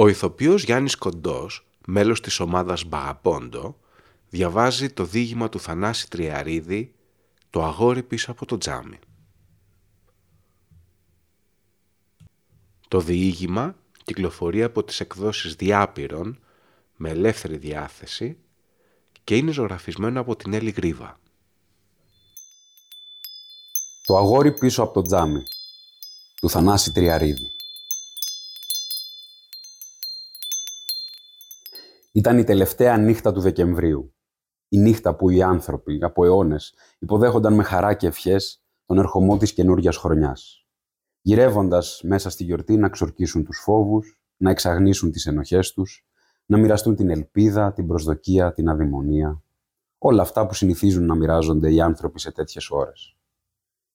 Ο ηθοποιός Γιάννης Κοντός, μέλος της ομάδας Μπαγαπόντο, διαβάζει το δίγημα του Θανάση Τριαρίδη «Το αγόρι πίσω από το τζάμι». Το διήγημα κυκλοφορεί από τις εκδόσεις Διάπειρων με ελεύθερη διάθεση και είναι ζωγραφισμένο από την Έλλη Γρίβα. Το αγόρι πίσω από το τζάμι του Θανάση Τριαρίδη. Ήταν η τελευταία νύχτα του Δεκεμβρίου. Η νύχτα που οι άνθρωποι από αιώνες υποδέχονταν με χαρά και ευχές τον ερχομό της καινούργιας χρονιάς. Γυρεύοντας μέσα στη γιορτή να ξορκίσουν τους φόβους, να εξαγνίσουν τις ενοχές τους, να μοιραστούν την ελπίδα, την προσδοκία, την αδημονία. Όλα αυτά που συνηθίζουν να μοιράζονται οι άνθρωποι σε τέτοιες ώρες.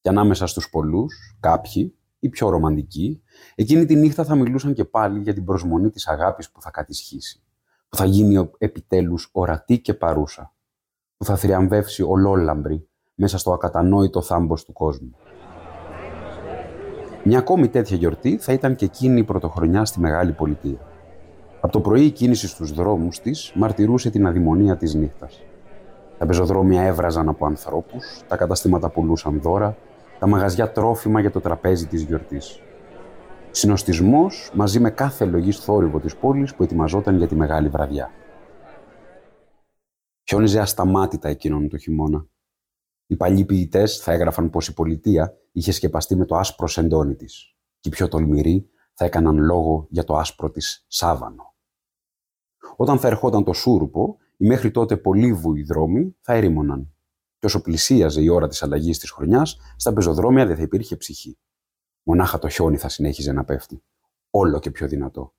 Και ανάμεσα στους πολλούς, κάποιοι, οι πιο ρομαντικοί, εκείνη τη νύχτα θα μιλούσαν και πάλι για την προσμονή της αγάπης που θα κατησχίσει που θα γίνει επιτέλους ορατή και παρούσα, που θα θριαμβεύσει ολόλαμπρη μέσα στο ακατανόητο θάμπος του κόσμου. Μια ακόμη τέτοια γιορτή θα ήταν και εκείνη η πρωτοχρονιά στη Μεγάλη Πολιτεία. Από το πρωί η κίνηση στους δρόμους της μαρτυρούσε την αδημονία της νύχτας. Τα πεζοδρόμια έβραζαν από ανθρώπους, τα καταστήματα πουλούσαν δώρα, τα μαγαζιά τρόφιμα για το τραπέζι της γιορτής. Συνοστισμό μαζί με κάθε λογή θόρυβο της πόλης που ετοιμαζόταν για τη μεγάλη βραδιά. Χιόνιζε ασταμάτητα εκείνον το χειμώνα. Οι παλιοί ποιητές θα έγραφαν πως η πολιτεία είχε σκεπαστεί με το άσπρο σεντόνι της, και οι πιο τολμηροί θα έκαναν λόγο για το άσπρο της σάβανο. Όταν θα ερχόταν το σούρουπο, οι μέχρι τότε πολύβουοι δρόμοι θα ερήμωναν. Και όσο πλησίαζε η ώρα της αλλαγής της χρονιάς, στα πεζοδρόμια δεν θα υπήρχε ψυχή. Μονάχα το χιόνι θα συνέχιζε να πέφτει, όλο και πιο δυνατό,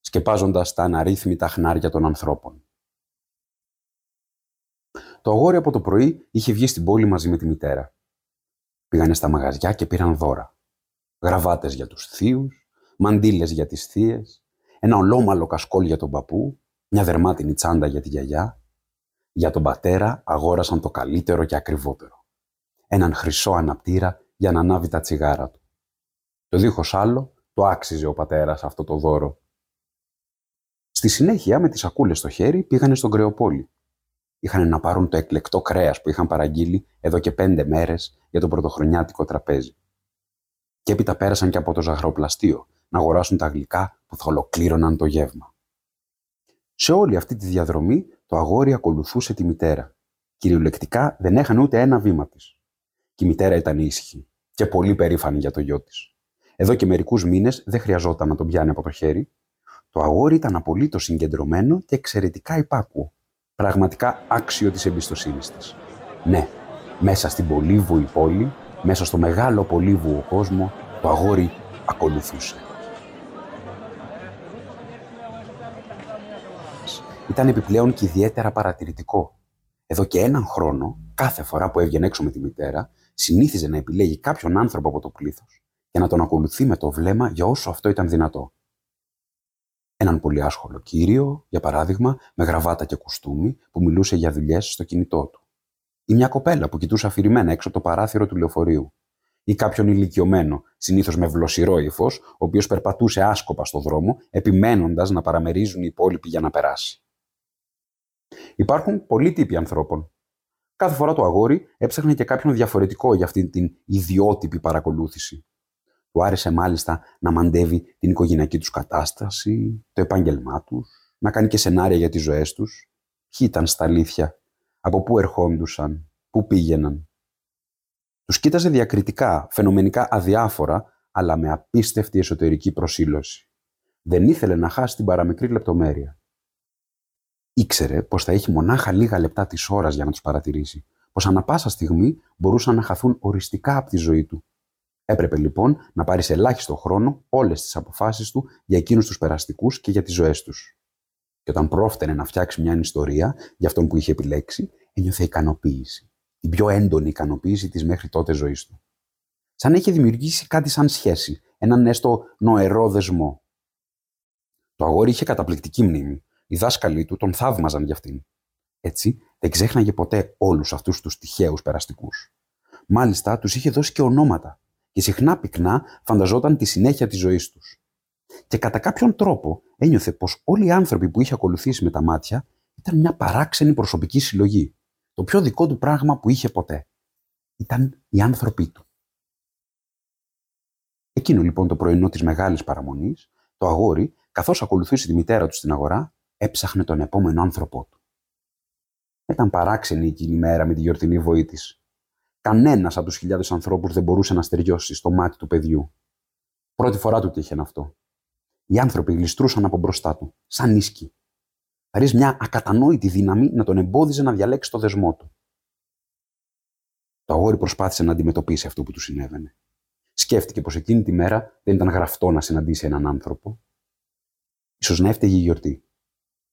σκεπάζοντας τα αναρρύθμιτα χνάρια των ανθρώπων. Το αγόρι από το πρωί είχε βγει στην πόλη μαζί με τη μητέρα. Πήγανε στα μαγαζιά και πήραν δώρα. Γραβάτες για τους θείους, μαντίλες για τις θείες, ένα ολόμαλο κασκόλ για τον παππού, μια δερμάτινη τσάντα για τη γιαγιά. Για τον πατέρα αγόρασαν το καλύτερο και ακριβότερο. Έναν χρυσό αναπτήρα για να ανάβει τα τσιγάρα του. Το δίχως άλλο, το άξιζε ο πατέρας αυτό το δώρο. Στη συνέχεια, με τις σακούλες στο χέρι, πήγανε στον Κρεοπόλη. Είχαν να πάρουν το εκλεκτό κρέας που είχαν παραγγείλει εδώ και πέντε μέρες για το πρωτοχρονιάτικο τραπέζι. Και έπειτα πέρασαν και από το ζαχαροπλαστείο να αγοράσουν τα γλυκά που θα ολοκλήρωναν το γεύμα. Σε όλη αυτή τη διαδρομή το αγόρι ακολουθούσε τη μητέρα. Κυριολεκτικά δεν έχανε ούτε ένα βήμα της. Και η μητέρα ήταν ήσυχη και πολύ περήφανη για το γιο της. Εδώ και μερικούς μήνες δεν χρειαζόταν να τον πιάνει από το χέρι. Το αγόρι ήταν απολύτως συγκεντρωμένο και εξαιρετικά υπάκουο. Πραγματικά άξιο της εμπιστοσύνης της. Ναι, μέσα στην πολύβουη πόλη, μέσα στο μεγάλο πολύβουο κόσμο, το αγόρι ακολουθούσε. Ήταν επιπλέον και ιδιαίτερα παρατηρητικό. Εδώ και έναν χρόνο, κάθε φορά που έβγαινε έξω με τη μητέρα, συνήθιζε να επιλέγει κάποιον άνθρωπο από το πλήθος και να τον ακολουθεί με το βλέμμα για όσο αυτό ήταν δυνατό. Έναν πολύ άσχολο κύριο, για παράδειγμα, με γραβάτα και κουστούμι, που μιλούσε για δουλειές στο κινητό του. Ή μια κοπέλα που κοιτούσε αφηρημένα έξω από το παράθυρο του λεωφορείου. Ή κάποιον ηλικιωμένο, συνήθως με βλοσιρό ύφος, ο οποίος περπατούσε άσκοπα στο δρόμο, επιμένοντας να παραμερίζουν οι υπόλοιποι για να περάσει. Υπάρχουν πολλοί τύποι ανθρώπων. Κάθε φορά το αγόρι έψαχνε και κάποιον διαφορετικό για αυτήν την ιδιότυπη παρακολούθηση. Του άρεσε μάλιστα να μαντεύει την οικογενειακή τους κατάσταση, το επάγγελμά τους, να κάνει και σενάρια για τις ζωές τους. Ποιοι ήταν στα αλήθεια, από πού ερχόντουσαν, πού πήγαιναν; Τους κοίταζε διακριτικά, φαινομενικά αδιάφορα, αλλά με απίστευτη εσωτερική προσήλωση. Δεν ήθελε να χάσει την παραμικρή λεπτομέρεια. Ήξερε πως θα έχει μονάχα λίγα λεπτά της ώρας για να τους παρατηρήσει, πως ανα πάσα στιγμή μπορούσαν να χαθούν οριστικά από τη ζωή του Έπρεπε λοιπόν να πάρεις σε ελάχιστο χρόνο όλες τις αποφάσεις του για εκείνους τους περαστικούς και για τις ζωές τους. Και όταν πρόφτενε να φτιάξει μια ιστορία για αυτόν που είχε επιλέξει, ένιωθε ικανοποίηση. Την πιο έντονη ικανοποίηση της μέχρι τότε ζωής του. Σαν είχε δημιουργήσει κάτι σαν σχέση, έναν έστω νοερό δεσμό. Το αγόρι είχε καταπληκτική μνήμη. Οι δάσκαλοι του τον θαύμαζαν για αυτήν. Έτσι, δεν ξέχναγε ποτέ όλους αυτούς τους τυχαίους περαστικούς. Μάλιστα, τους είχε δώσει και ονόματα και συχνά πυκνά φανταζόταν τη συνέχεια της ζωής τους. Και κατά κάποιον τρόπο ένιωθε πως όλοι οι άνθρωποι που είχε ακολουθήσει με τα μάτια ήταν μια παράξενη προσωπική συλλογή. Το πιο δικό του πράγμα που είχε ποτέ. Ήταν οι άνθρωποι του. Εκείνο λοιπόν το πρωινό της μεγάλης παραμονής, το αγόρι, καθώς ακολουθούσε τη μητέρα του στην αγορά, έψαχνε τον επόμενο άνθρωπό του. Ήταν παράξενη εκείνη η μέρα με τη γιορτινή βοή της. Κανένας από τους χιλιάδες ανθρώπους δεν μπορούσε να στεριώσει στο μάτι του παιδιού. Πρώτη φορά του τύχαινε αυτό. Οι άνθρωποι γλιστρούσαν από μπροστά του, σαν ίσκι. Χαρί μια ακατανόητη δύναμη να τον εμπόδιζε να διαλέξει το δεσμό του. Το αγόρι προσπάθησε να αντιμετωπίσει αυτό που του συνέβαινε. Σκέφτηκε πως εκείνη τη μέρα δεν ήταν γραφτό να συναντήσει έναν άνθρωπο. Ίσως να έφταιγε η γιορτή.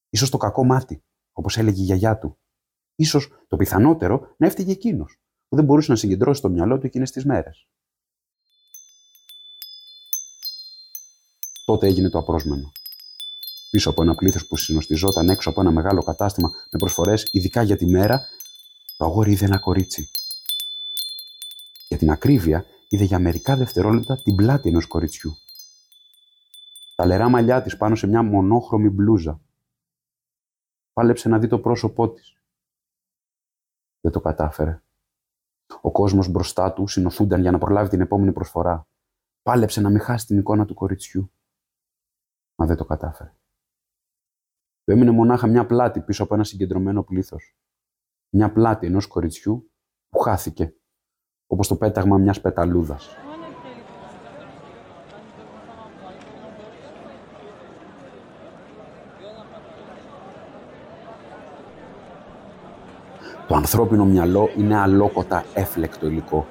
Ίσως το κακό μάτι, όπως έλεγε η γιαγιά του. Ίσως το πιθανότερο να έφταιγε εκείνος, που δεν μπορούσε να συγκεντρώσει το μυαλό του εκείνες τις μέρες. Τότε έγινε το απρόσμενο. Πίσω από ένα πλήθος που συνοστιζόταν έξω από ένα μεγάλο κατάστημα με προσφορές ειδικά για τη μέρα, το αγόρι είδε ένα κορίτσι. Για την ακρίβεια, είδε για μερικά δευτερόλεπτα την πλάτη ενός κοριτσιού. Τα λερά μαλλιά της πάνω σε μια μονόχρωμη μπλούζα. Πάλεψε να δει το πρόσωπό της. Δεν το κατάφερε. Ο κόσμος μπροστά του συνοθούνταν για να προλάβει την επόμενη προσφορά. Πάλεψε να μην χάσει την εικόνα του κοριτσιού. Μα δεν το κατάφερε. Του έμεινε μονάχα μια πλάτη πίσω από ένα συγκεντρωμένο πλήθος. Μια πλάτη ενός κοριτσιού που χάθηκε, όπως το πέταγμα μιας πεταλούδας. Ανθρώπινο μυαλό είναι αλόκοτα έφλεκτο υλικό.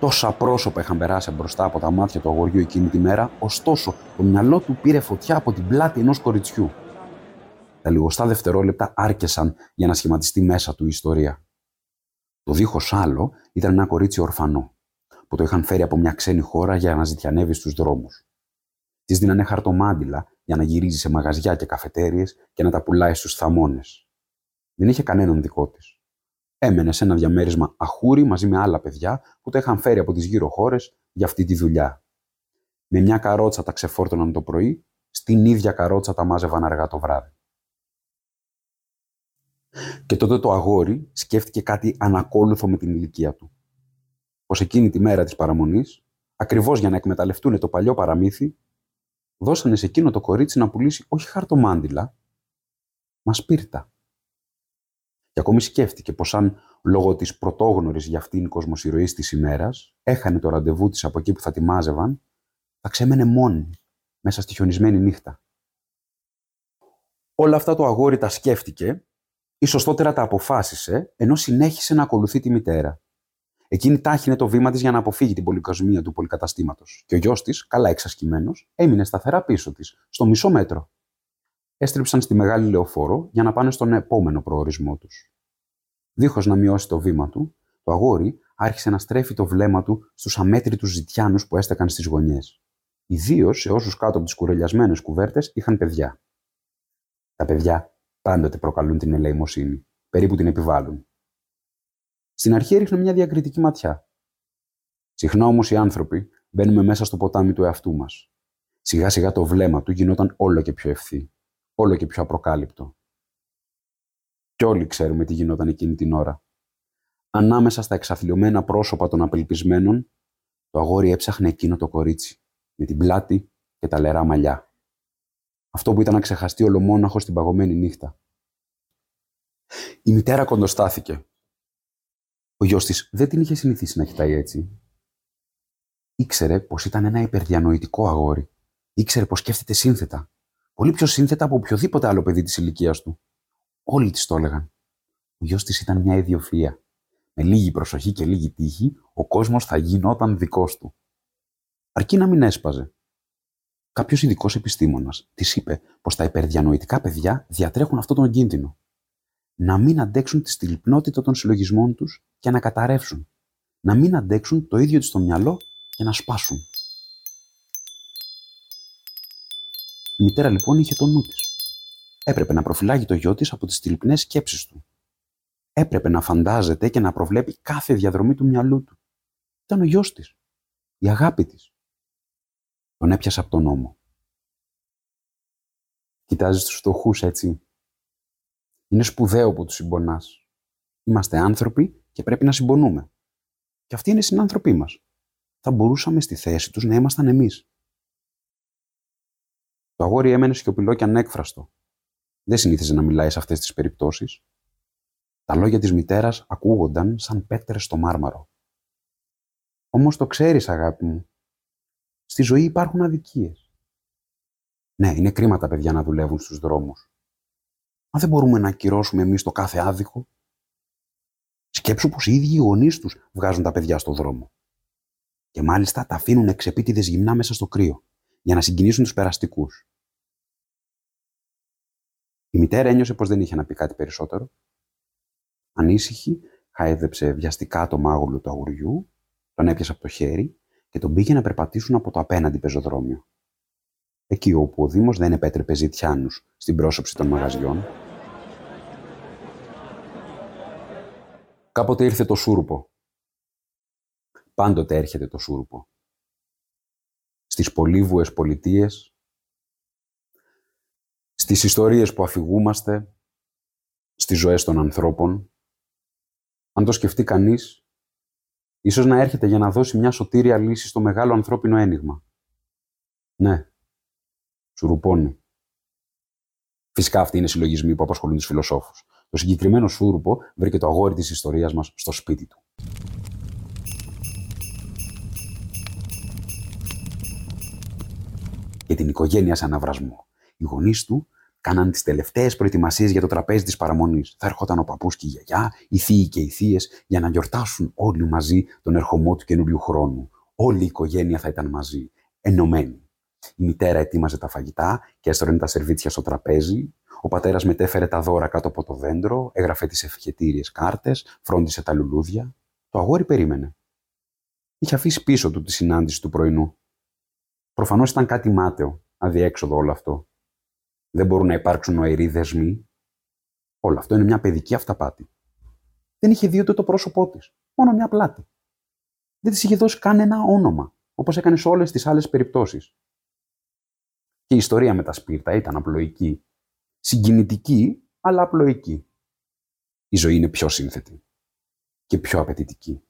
Τόσα πρόσωπα είχαν περάσει μπροστά από τα μάτια του αγοριού εκείνη τη μέρα, ωστόσο το μυαλό του πήρε φωτιά από την πλάτη ενός κοριτσιού. Τα λιγοστά δευτερόλεπτα άρκεσαν για να σχηματιστεί μέσα του η ιστορία. Το δίχως άλλο ήταν ένα κορίτσι ορφανό, που το είχαν φέρει από μια ξένη χώρα για να ζητιανεύει στους δρόμους. Της δίνανε χαρτομάντιλα για να γυρίζει σε μαγαζιά και καφετέρειες και να τα πουλάει στους θαμώνες. Δεν είχε κανέναν δικό της έμενε σε ένα διαμέρισμα αχούρι μαζί με άλλα παιδιά που τα είχαν φέρει από τις γύρω χώρες για αυτή τη δουλειά. Με μια καρότσα τα ξεφόρτωναν το πρωί, στην ίδια καρότσα τα μάζευαν αργά το βράδυ. Και τότε το αγόρι σκέφτηκε κάτι ανακόλουθο με την ηλικία του. Πω εκείνη τη μέρα της παραμονής, ακριβώς για να εκμεταλλευτούν το παλιό παραμύθι, δώσανε σε εκείνο το κορίτσι να πουλήσει όχι χαρτομάντιλα, μα σπίρτα. Και ακόμη σκέφτηκε πως αν λόγω της πρωτόγνωρης για αυτήν κοσμοσυρωής της ημέρας έχανε το ραντεβού της από εκεί που θα τη μάζευαν, θα ξέμενε μόνη μέσα στη χιονισμένη νύχτα. Όλα αυτά το αγόρι τα σκέφτηκε ή σωστότερα τα αποφάσισε, ενώ συνέχισε να ακολουθεί τη μητέρα. Εκείνη τάχυνε το βήμα της για να αποφύγει την πολυκοσμία του πολυκαταστήματος. Και ο γιος της, καλά εξασκημένος, έμεινε σταθερά πίσω της, στο μισό μέτρο έστριψαν στη μεγάλη λεωφόρο για να πάνε στον επόμενο προορισμό τους. Δίχως να μειώσει το βήμα του, το αγόρι άρχισε να στρέφει το βλέμμα του στους αμέτρητους ζητιάνους που έστεκαν στις γωνιές. Ιδίως σε όσους κάτω από τις κουρελιασμένες κουβέρτες είχαν παιδιά. Τα παιδιά πάντοτε προκαλούν την ελεημοσύνη, περίπου την επιβάλλουν. Στην αρχή έριχνε μια διακριτική ματιά. Συχνά όμως οι άνθρωποι μπαίνουμε μέσα στο ποτάμι του εαυτού μας. Σιγά σιγά το βλέμμα του γινόταν όλο και πιο ευθύ όλο και πιο απροκάλυπτο. Κι όλοι ξέρουμε τι γινόταν εκείνη την ώρα. Ανάμεσα στα εξαθλειωμένα πρόσωπα των απελπισμένων, το αγόρι έψαχνε εκείνο το κορίτσι, με την πλάτη και τα λερά μαλλιά. Αυτό που ήταν να ξεχαστεί ολομόναχο στην παγωμένη νύχτα. Η μητέρα κοντοστάθηκε. Ο γιος της δεν την είχε συνηθίσει να κοιτάει έτσι. Ήξερε πως ήταν ένα υπερδιανοητικό αγόρι. Ήξερε πως σκέφτεται σύνθετα Πολύ πιο σύνθετα από οποιοδήποτε άλλο παιδί της ηλικίας του. Όλοι της το έλεγαν. Ο γιος της ήταν μια ιδιοφυα. Με λίγη προσοχή και λίγη τύχη, ο κόσμος θα γινόταν δικός του. Αρκεί να μην έσπαζε. Κάποιος ειδικός επιστήμονας της είπε πως τα υπερδιανοητικά παιδιά διατρέχουν αυτόν τον κίνδυνο. Να μην αντέξουν τη στυλπνότητα των συλλογισμών τους και να καταρρεύσουν. Να μην αντέξουν το ίδιο τους το μυαλό και να σπάσουν. Η μητέρα λοιπόν είχε το νου της. Έπρεπε να προφυλάγει το γιο της από τις τυλπνέ σκέψεις του. Έπρεπε να φαντάζεται και να προβλέπει κάθε διαδρομή του μυαλού του. Ήταν ο γιος της. Η αγάπη της. Τον έπιασε από τον νόμο. Κοιτάζεις τους φτωχούς έτσι. Είναι σπουδαίο που τους συμπονάς. Είμαστε άνθρωποι και πρέπει να συμπονούμε. Και αυτοί είναι συνάνθρωποι μας. Θα μπορούσαμε στη θέση τους να ήμασταν εμείς. Το αγόρι έμενε σιωπηλό και ανέκφραστο. Δεν συνήθιζε να μιλάει σε αυτές τις περιπτώσεις. Τα λόγια της μητέρας ακούγονταν σαν πέτρες στο μάρμαρο. Όμως το ξέρεις, αγάπη μου. Στη ζωή υπάρχουν αδικίες. Ναι, είναι κρίμα τα παιδιά να δουλεύουν στους δρόμους. Μα δεν μπορούμε να ακυρώσουμε εμείς το κάθε άδικο. Σκέψου πως οι ίδιοι οι γονείς τους βγάζουν τα παιδιά στο δρόμο. Και μάλιστα τα αφήνουν εξεπίτηδες γυμνά μέσα στο κρύο, για να συγκινήσουν τους περαστικούς. Η μητέρα ένιωσε πως δεν είχε να πει κάτι περισσότερο. Ανήσυχη, χάιδεψε βιαστικά το μάγουλο του αγουριού, τον έπιασε από το χέρι και τον πήγε να περπατήσουν από το απέναντι πεζοδρόμιο. Εκεί όπου ο Δήμος δεν επέτρεπε ζητιάνους στην πρόσωψη των μαγαζιών. Κάποτε ήρθε το σούρουπο. Πάντοτε έρχεται το σούρουπο. Στις πολύβουες πολιτείες στις ιστορίες που αφηγούμαστε, στις ζωές των ανθρώπων. Αν το σκεφτεί κανείς, ίσως να έρχεται για να δώσει μια σωτήρια λύση στο μεγάλο ανθρώπινο ένιγμα. Ναι, σουρουπώνει. Φυσικά αυτοί είναι οι συλλογισμοί που απασχολούν τους φιλοσόφους. Το συγκεκριμένο σούρουπο βρήκε το αγόρι της ιστορίας μας στο σπίτι του. Και την οικογένεια σε αναβρασμό. Οι γονείς του κάναν τις τελευταίες προετοιμασίες για το τραπέζι της παραμονής. Θα έρχονταν ο παππούς και η γιαγιά, οι θείοι και οι θείες, για να γιορτάσουν όλοι μαζί τον ερχομό του καινούριου χρόνου. Όλη η οικογένεια θα ήταν μαζί, ενωμένη. Η μητέρα ετοίμαζε τα φαγητά και έστρωνε τα σερβίτσια στο τραπέζι. Ο πατέρας μετέφερε τα δώρα κάτω από το δέντρο, έγραφε τις ευχετήριες κάρτες, φρόντισε τα λουλούδια. Το αγόρι περίμενε. Είχε αφήσει πίσω του τη συνάντηση του πρωινού. Προφανώς ήταν κάτι μάταιο, αδιέξοδο όλο αυτό. Δεν μπορούν να υπάρξουν νοεροί δεσμοί. Όλο αυτό είναι μια παιδική αυταπάτη. Δεν είχε δει ούτε το πρόσωπό της. Μόνο μια πλάτη. Δεν της είχε δώσει καν ένα όνομα, όπως έκανε σε όλες τις άλλες περιπτώσεις. Και η ιστορία με τα σπίρτα ήταν απλοϊκή. Συγκινητική, αλλά απλοϊκή. Η ζωή είναι πιο σύνθετη και πιο απαιτητική.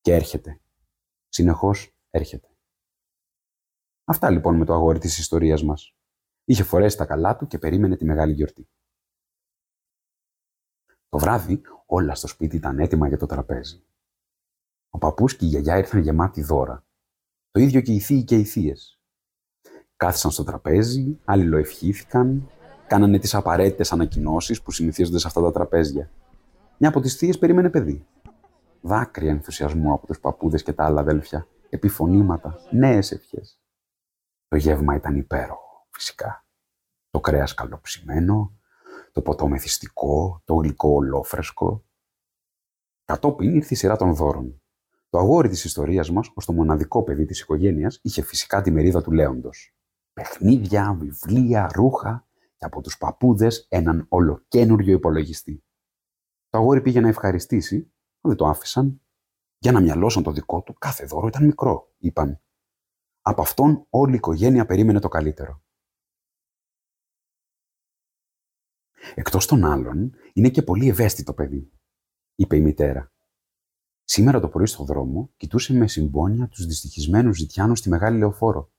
Και έρχεται. Συνεχώς έρχεται. Αυτά λοιπόν με το αγόρι της ιστορίας μας. Είχε φορέσει τα καλά του και περίμενε τη μεγάλη γιορτή. Το βράδυ όλα στο σπίτι ήταν έτοιμα για το τραπέζι. Ο παππούς και η γιαγιά ήρθαν γεμάτοι δώρα. Το ίδιο και οι θείοι και οι θείες. Κάθισαν στο τραπέζι, αλληλοευχήθηκαν, κάνανε τις απαραίτητες ανακοινώσεις που συνηθίζονται σε αυτά τα τραπέζια. Μια από τις θείες περίμενε παιδί. Δάκρυα ενθουσιασμού από τους παππούδες και τα άλλα αδέλφια. Επιφωνήματα, νέες ευχές. Το γεύμα ήταν υπέροχο φυσικά. Το κρέας καλοψημένο, το ποτό μεθυστικό, το γλυκό ολόφρεσκο. Κατόπιν ήρθε η σειρά των δώρων. Το αγόρι της ιστορίας μας, ως το μοναδικό παιδί της οικογένειας, είχε φυσικά τη μερίδα του Λέοντος. Παιχνίδια, βιβλία, ρούχα και από τους παππούδες έναν ολοκένουργιο υπολογιστή. Το αγόρι πήγε να ευχαριστήσει, δεν το άφησαν. Για να μυαλώσαν το δικό του, κάθε δώρο ήταν μικρό, είπαν. Από αυτόν όλη η οικογένεια περίμενε το καλύτερο. Εκτός των άλλων, είναι και πολύ ευαίσθητο παιδί, είπε η μητέρα. Σήμερα το πρωί στο δρόμο κοιτούσε με συμπόνια τους δυστυχισμένους ζητιάνους στη μεγάλη λεωφόρο.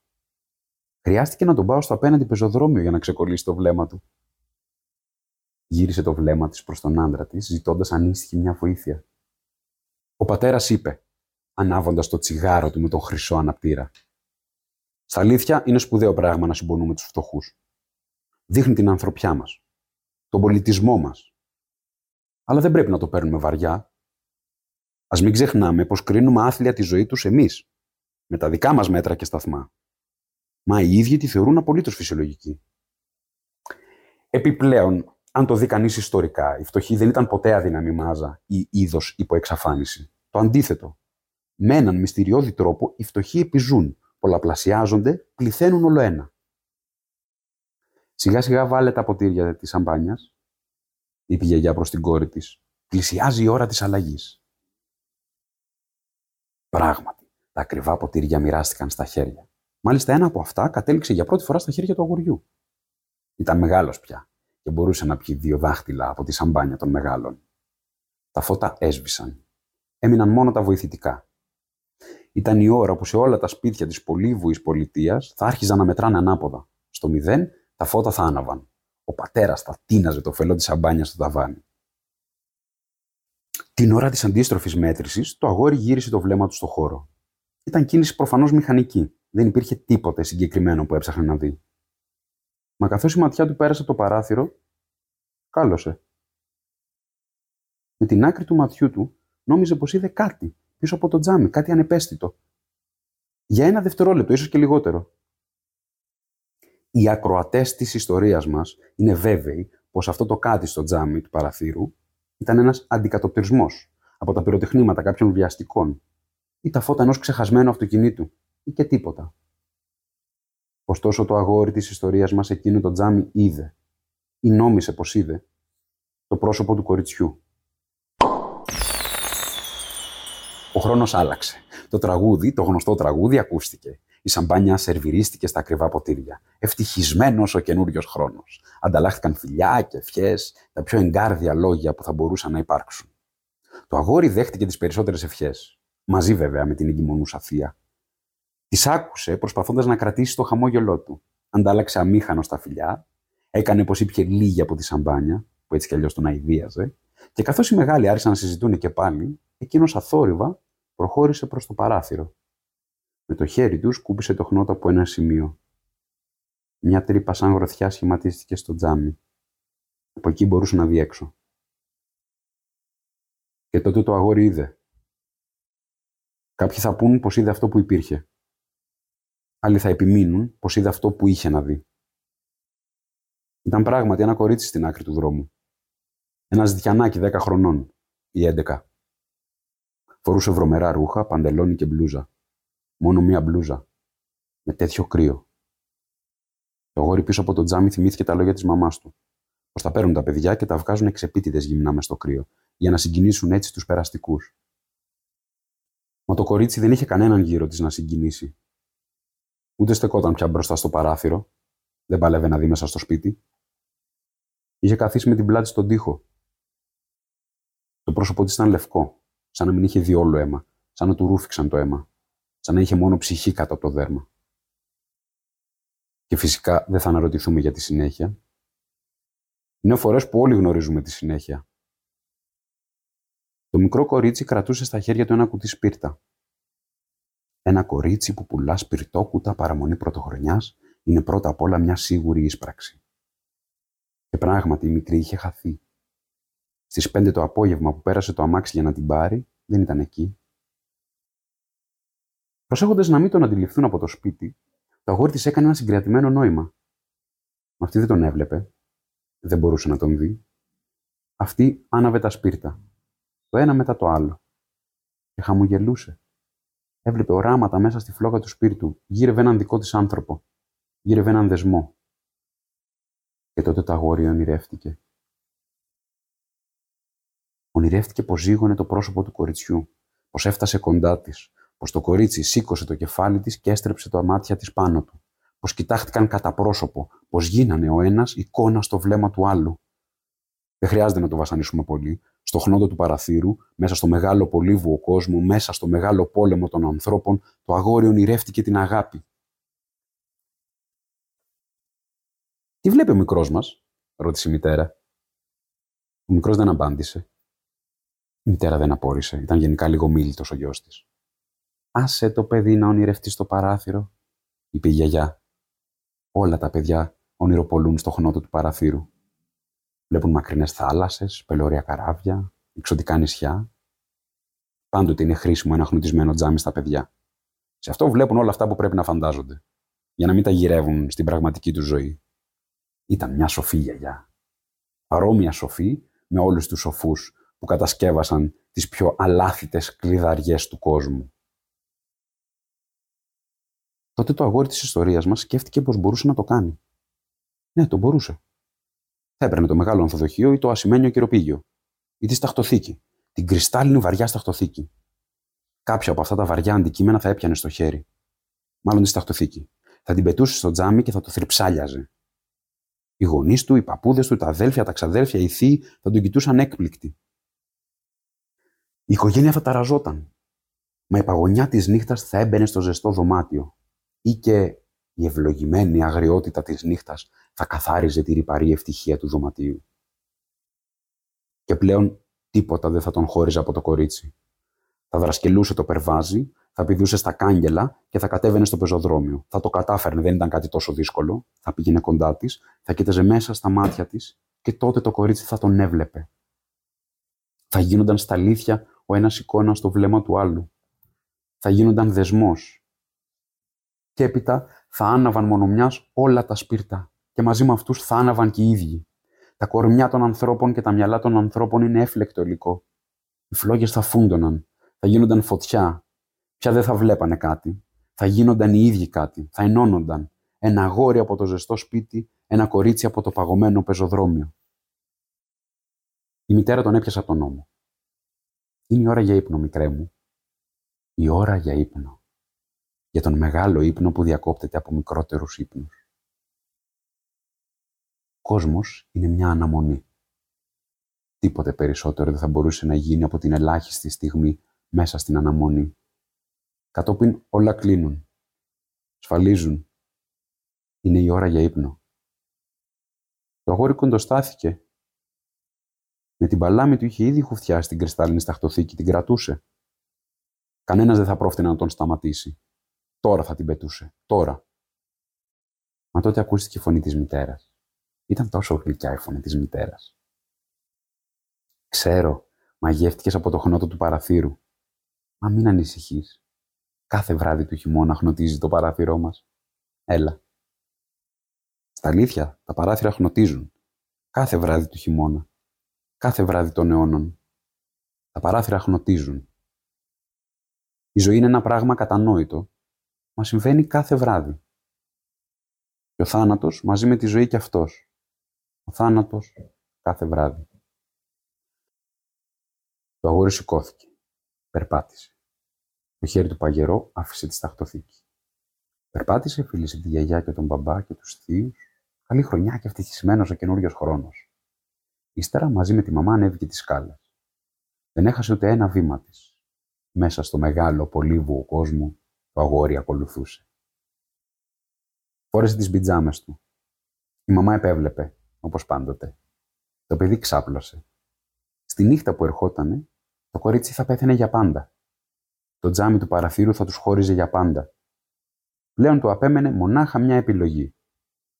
Χρειάστηκε να τον πάω στο απέναντι πεζοδρόμιο για να ξεκολλήσει το βλέμμα του. Γύρισε το βλέμμα της προς τον άντρα της, ζητώντας ανήσυχη μια βοήθεια. Ο πατέρας είπε, ανάβοντας το τσιγάρο του με τον χρυσό αναπτήρα. Στα αλήθεια, είναι σπουδαίο πράγμα να συμπονούμε τους φτωχούς. Δείχνει την ανθρωπιά μας τον πολιτισμό μας. Αλλά δεν πρέπει να το παίρνουμε βαριά. Ας μην ξεχνάμε πως κρίνουμε άθλια τη ζωή τους εμείς, με τα δικά μας μέτρα και σταθμά. Μα οι ίδιοι τη θεωρούν απολύτως φυσιολογική. Επιπλέον, αν το δει κανείς ιστορικά, η φτωχή δεν ήταν ποτέ αδύναμη μάζα ή είδος υπό εξαφάνιση. Το αντίθετο. Με έναν μυστηριώδη τρόπο οι φτωχοί επιζούν, πολλαπλασιάζονται, πληθαίνουν όλο ένα. Σιγά σιγά βάλε τα ποτήρια της σαμπάνιας, είπε η γιαγιά προς την κόρη της. Πλησιάζει η ώρα της αλλαγής. Πράγματι, τα ακριβά ποτήρια μοιράστηκαν στα χέρια. Μάλιστα, ένα από αυτά κατέληξε για πρώτη φορά στα χέρια του αγοριού. Ήταν μεγάλος πια και μπορούσε να πιει δύο δάχτυλα από τη σαμπάνια των μεγάλων. Τα φώτα έσβησαν. Έμειναν μόνο τα βοηθητικά. Ήταν η ώρα που σε όλα τα σπίτια της πολύβουης πολιτείας θα άρχιζαν να μετράνε ανάποδα. Στο μηδέν τα φώτα θα άναβαν. Ο πατέρας θα τίναζε το φελό της σαμπάνιας στο ταβάνι. Την ώρα της αντίστροφης μέτρησης, το αγόρι γύρισε το βλέμμα του στο χώρο. Ήταν κίνηση προφανώς μηχανική. Δεν υπήρχε τίποτε συγκεκριμένο που έψαχνε να δει. Μα καθώς η ματιά του πέρασε το παράθυρο, κάλωσε. Με την άκρη του ματιού του νόμιζε πως είδε κάτι πίσω από το τζάμι, κάτι ανεπαίσθητο. Για ένα δευτερόλεπτο, ίσως και λιγότερο. Οι ακροατές της ιστορίας μας είναι βέβαιοι πως αυτό το κάτι στο τζάμι του παραθύρου ήταν ένας αντικατοπτρισμός από τα πυροτεχνήματα κάποιων βιαστικών ή τα φώτα ενός ξεχασμένου αυτοκινήτου ή και τίποτα. Ωστόσο το αγόρι της ιστορίας μας εκείνο το τζάμι είδε ή νόμισε πως είδε το πρόσωπο του κοριτσιού. Χρόνος άλλαξε. Το τραγούδι, το γνωστό τραγούδι, ακούστηκε. Η σαμπάνια σερβιρίστηκε στα ακριβά ποτήρια. Ευτυχισμένος ο καινούριος χρόνος. Ανταλλάχθηκαν φιλιά και ευχές, τα πιο εγκάρδια λόγια που θα μπορούσαν να υπάρξουν. Το αγόρι δέχτηκε τις περισσότερες ευχές. Μαζί βέβαια με την εγκυμονούσα θεία. Τη άκουσε προσπαθώντας να κρατήσει το χαμόγελό του. Αντάλλαξε αμήχανος στα φιλιά, έκανε πως ήπια λίγη από τη σαμπάνια, που έτσι κι αλλιώς τον αηδίαζε, και καθώς οι μεγάλοι άρχισαν να συζητούν και πάλι, εκείνος αθόρυβα προχώρησε προς το παράθυρο. Με το χέρι τους σκούπισε το χνότα από ένα σημείο. Μια τρύπα σαν γροθιά σχηματίστηκε στο τζάμι. Από εκεί μπορούσε να δει έξω. Και τότε το αγόρι είδε. Κάποιοι θα πούν πως είδε αυτό που υπήρχε. Άλλοι θα επιμείνουν πως είδε αυτό που είχε να δει. Ήταν πράγματι ένα κορίτσι στην άκρη του δρόμου. Ένας ζητιανάκι δέκα χρονών ή έντεκα. Φορούσε βρωμερά ρούχα, παντελόνι και μπλούζα. Μόνο μία μπλούζα. Με τέτοιο κρύο. Το αγόρι πίσω από το τζάμι θυμήθηκε τα λόγια της μαμάς του. Πω τα παίρνουν τα παιδιά και τα βγάζουν εξεπίτηδες γυμνά μες στο κρύο, για να συγκινήσουν έτσι τους περαστικούς. Μα το κορίτσι δεν είχε κανέναν γύρω της να συγκινήσει. Ούτε στεκόταν πια μπροστά στο παράθυρο, δεν παλεύε να δει μέσα στο σπίτι. Είχε καθίσει με την πλάτη στον τοίχο. Το πρόσωπό της ήταν λευκό, σαν να μην είχε δει όλο αίμα, σαν να του ρούφηξαν το αίμα σαν να είχε μόνο ψυχή κάτω από το δέρμα. Και φυσικά δεν θα αναρωτηθούμε για τη συνέχεια. Είναι φορές που όλοι γνωρίζουμε τη συνέχεια. Το μικρό κορίτσι κρατούσε στα χέρια του ένα κουτί σπίρτα. Ένα κορίτσι που πουλά σπιρτόκουτα παραμονή πρωτοχρονιάς είναι πρώτα απ' όλα μια σίγουρη ίσπραξη. Και πράγματι η μικρή είχε χαθεί. Στις πέντε το απόγευμα που πέρασε το αμάξι για να την πάρει, δεν ήταν εκεί. Προσέχοντας να μην τον αντιληφθούν από το σπίτι, το αγόρι της έκανε ένα συγκρατημένο νόημα. Αυτή δεν τον έβλεπε. Δεν μπορούσε να τον δει. Αυτή άναβε τα σπίρτα. Το ένα μετά το άλλο. Και χαμογελούσε. Έβλεπε οράματα μέσα στη φλόγα του σπίρτου. Γύρευε έναν δικό της άνθρωπο. Γύρευε έναν δεσμό. Και τότε το αγόρι ονειρεύτηκε. Ονειρεύτηκε πως ζήγωνε το πρόσωπο του κοριτσιού, πως έφτασε κοντά της, πως το κορίτσι σήκωσε το κεφάλι της και έστρεψε τα μάτια της πάνω του, πως κοιτάχτηκαν κατά πρόσωπο, πως γίνανε ο ένας εικόνα στο βλέμμα του άλλου. Δεν χρειάζεται να το βασανίσουμε πολύ. Στο χνόντο του παραθύρου, μέσα στο μεγάλο πολύβουο κόσμο, μέσα στο μεγάλο πόλεμο των ανθρώπων, το αγόρι ονειρεύτηκε την αγάπη. Τι βλέπει ο μικρός μας, ρώτησε η μητέρα. Ο μικρός δεν απάντησε. Η μητέρα δεν απόρρισε. Ήταν γενικά λίγο μίλητος ο γιος της. Άσε το παιδί να ονειρευτεί στο παράθυρο, είπε η γιαγιά. Όλα τα παιδιά ονειροπολούν στο χνότο του παραθύρου. Βλέπουν μακρινές θάλασσες, πελώρια καράβια, εξωτικά νησιά. Πάντοτε είναι χρήσιμο ένα χνοτισμένο τζάμι στα παιδιά. Σε αυτό βλέπουν όλα αυτά που πρέπει να φαντάζονται, για να μην τα γυρεύουν στην πραγματική τους ζωή. Ήταν μια σοφή γιαγιά. Παρόμοια σοφή με όλους τους σοφούς που κατασκεύασαν τις πιο αλάθητες κλειδαριές του κόσμου. Τότε το αγόρι της ιστορίας μας σκέφτηκε πως μπορούσε να το κάνει. Ναι, το μπορούσε. Θα έπαιρνε το μεγάλο ανθοδοχείο ή το ασημένιο κυροπήγιο. Ή τη σταχτοθήκη. Την κρυστάλλινη βαριά σταχτοθήκη. Κάποια από αυτά τα βαριά αντικείμενα θα έπιανε στο χέρι. Μάλλον τη σταχτοθήκη. Θα την πετούσε στο τζάμι και θα το θρυψάλιαζε. Οι γονείς του, οι παππούδες του, τα αδέλφια, τα ξαδέλφια, οι θείοι θα τον κοιτούσαν έκπληκτοι. Η οικογένεια θα ταραζόταν. Μα η παγωνιά της νύχτας θα έμπαινε στο ζεστό δωμάτιο. Ή και η ευλογημένη αγριότητα της νύχτας θα καθάριζε τη ρηπαρή ευτυχία του δωματίου. Και πλέον τίποτα δεν θα τον χώριζε από το κορίτσι. Θα δρασκελούσε το περβάζι, θα πηδούσε στα κάγκελα και θα κατέβαινε στο πεζοδρόμιο. Θα το κατάφερνε, δεν ήταν κάτι τόσο δύσκολο. Θα πήγαινε κοντά της, θα κοίταζε μέσα στα μάτια της και τότε το κορίτσι θα τον έβλεπε. Θα γίνονταν στα αλήθεια ο ένας εικόνας στο βλέμμα του άλλου. Θα γίνονταν δεσμός. Και έπειτα θα άναβαν μονομιά όλα τα σπίρτα και μαζί με αυτούς θα άναβαν και οι ίδιοι. Τα κορμιά των ανθρώπων και τα μυαλά των ανθρώπων είναι έφλεκτο υλικό. Οι φλόγες θα φούντωναν, θα γίνονταν φωτιά. Πια δεν θα βλέπανε κάτι. Θα γίνονταν οι ίδιοι κάτι. Θα ενώνονταν. Ένα αγόρι από το ζεστό σπίτι, ένα κορίτσι από το παγωμένο πεζοδρόμιο. Η μητέρα τον έπιασε από τον νόμο. Είναι η ώρα για ύπνο, μικρέ μου. Η ώρα για ύπνο. Για τον μεγάλο ύπνο που διακόπτεται από μικρότερους ύπνους. Ο κόσμος είναι μια αναμονή. Τίποτε περισσότερο δεν θα μπορούσε να γίνει από την ελάχιστη στιγμή μέσα στην αναμονή. Κατόπιν όλα κλείνουν. Σφαλίζουν. Είναι η ώρα για ύπνο. Το αγόρι κοντοστάθηκε. Με την παλάμη του είχε ήδη χουφτιάσει την κρυστάλλινη σταχτοθήκη, την κρατούσε. Κανένας δεν θα πρόφτεινε να τον σταματήσει. Τώρα θα την πετούσε. Τώρα. Μα τότε ακούστηκε η φωνή της μητέρας. Ήταν τόσο γλυκιά η φωνή της μητέρας. Ξέρω, μαγεύτηκες από το χνότο του παραθύρου. Μα μην ανησυχείς. Κάθε βράδυ του χειμώνα χνοτίζει το παράθυρό μας. Έλα. Στα αλήθεια, τα παράθυρα χνοτίζουν. Κάθε βράδυ του χειμώνα. Κάθε βράδυ των αιώνων. Τα παράθυρα χνοτίζουν. Η ζωή είναι ένα πράγμα κατανόητο, μα συμβαίνει κάθε βράδυ. Και ο θάνατος μαζί με τη ζωή κι αυτός. Ο θάνατος κάθε βράδυ. Το αγόρι σηκώθηκε. Περπάτησε. Το χέρι του παγερό άφησε τη σταχτοθήκη. Περπάτησε, φίλησε τη γιαγιά και τον μπαμπά και τους θείους. Καλή χρονιά και ευτυχισμένος ο καινούριος χρόνος. Ύστερα μαζί με τη μαμά ανέβηκε τις σκάλες. Δεν έχασε ούτε ένα βήμα της. Μέσα στο μεγάλο πολύβουο κόσμο το αγόρι ακολουθούσε. Φόρεσε τις πιτζάμε του. Η μαμά επέβλεπε, όπως πάντοτε. Το παιδί ξάπλωσε. Στη νύχτα που ερχότανε, το κορίτσι θα πέθαινε για πάντα. Το τζάμι του παραθύρου θα τους χώριζε για πάντα. Πλέον του απέμενε μονάχα μια επιλογή.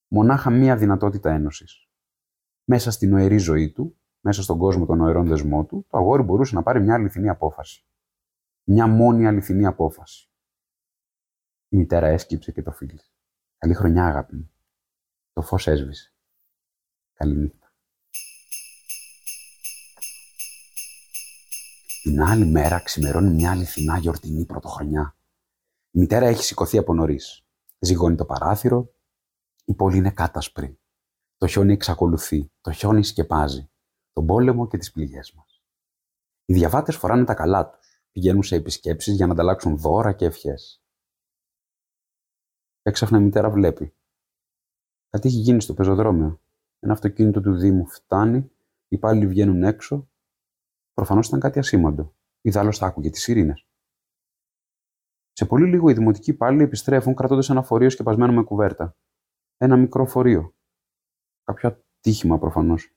Μονάχα μια δυνατότητα ένωσης. Μέσα στην νοερή ζωή του, μέσα στον κόσμο των νοερών δεσμών του, το αγόρι μπορούσε να πάρει μια αληθινή απόφαση. Μια μόνη αληθινή απόφαση. Η μητέρα έσκυψε και το φίλησε. Καλή χρονιά, αγάπη μου. Το φως έσβησε. Καληνύχτα. Την άλλη μέρα ξημερώνει μια αληθινά γιορτινή πρωτοχρονιά. Η μητέρα έχει σηκωθεί από νωρίς. Ζυγώνει το παράθυρο. Η πόλη είναι κάτασπρη. Το χιόνι εξακολουθεί. Το χιόνι σκεπάζει. Τον πόλεμο και τις πληγές μας. Οι διαβάτες φοράνε τα καλά τους. Πηγαίνουν σε επισκέψεις για να ανταλλάξουν δώρα και ευχές. Έξαφνα η μητέρα βλέπει. Κάτι έχει γίνει στο πεζοδρόμιο. Ένα αυτοκίνητο του Δήμου φτάνει, οι υπάλληλοι βγαίνουν έξω Προφανώς ήταν κάτι ασήμαντο. Ιδάλω θα άκουγε τις ειρήνε. Σε πολύ λίγο οι δημοτικοί υπάλληλοι επιστρέφουν κρατώντας ένα φορείο σκεπασμένο με κουβέρτα. Ένα μικρό φορείο. Κάποιο ατύχημα προφανώς.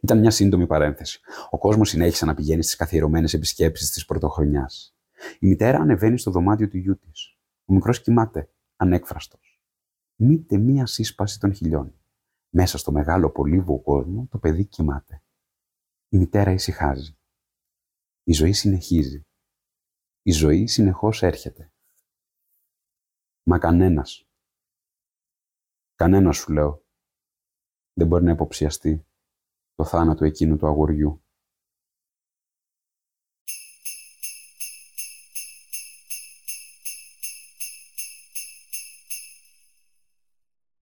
Ήταν μια σύντομη παρένθεση. Ο κόσμος συνέχισε να πηγαίνει στις καθιερωμένες επισκέψεις της πρωτοχρονιάς. Η μητέρα ανεβαίνει στο δωμάτιο του γιού της. Ο μικρός κοιμάται, ανέκφραστος. Μήτε μία σύσπαση των χιλιών. Μέσα στο μεγάλο πολύβο κόσμο το παιδί κοιμάται. Η μητέρα ησυχάζει. Η ζωή συνεχίζει. Η ζωή συνεχώς έρχεται. Μα κανένας, κανένας σου λέω, δεν μπορεί να υποψιαστεί το θάνατο εκείνου του αγοριού.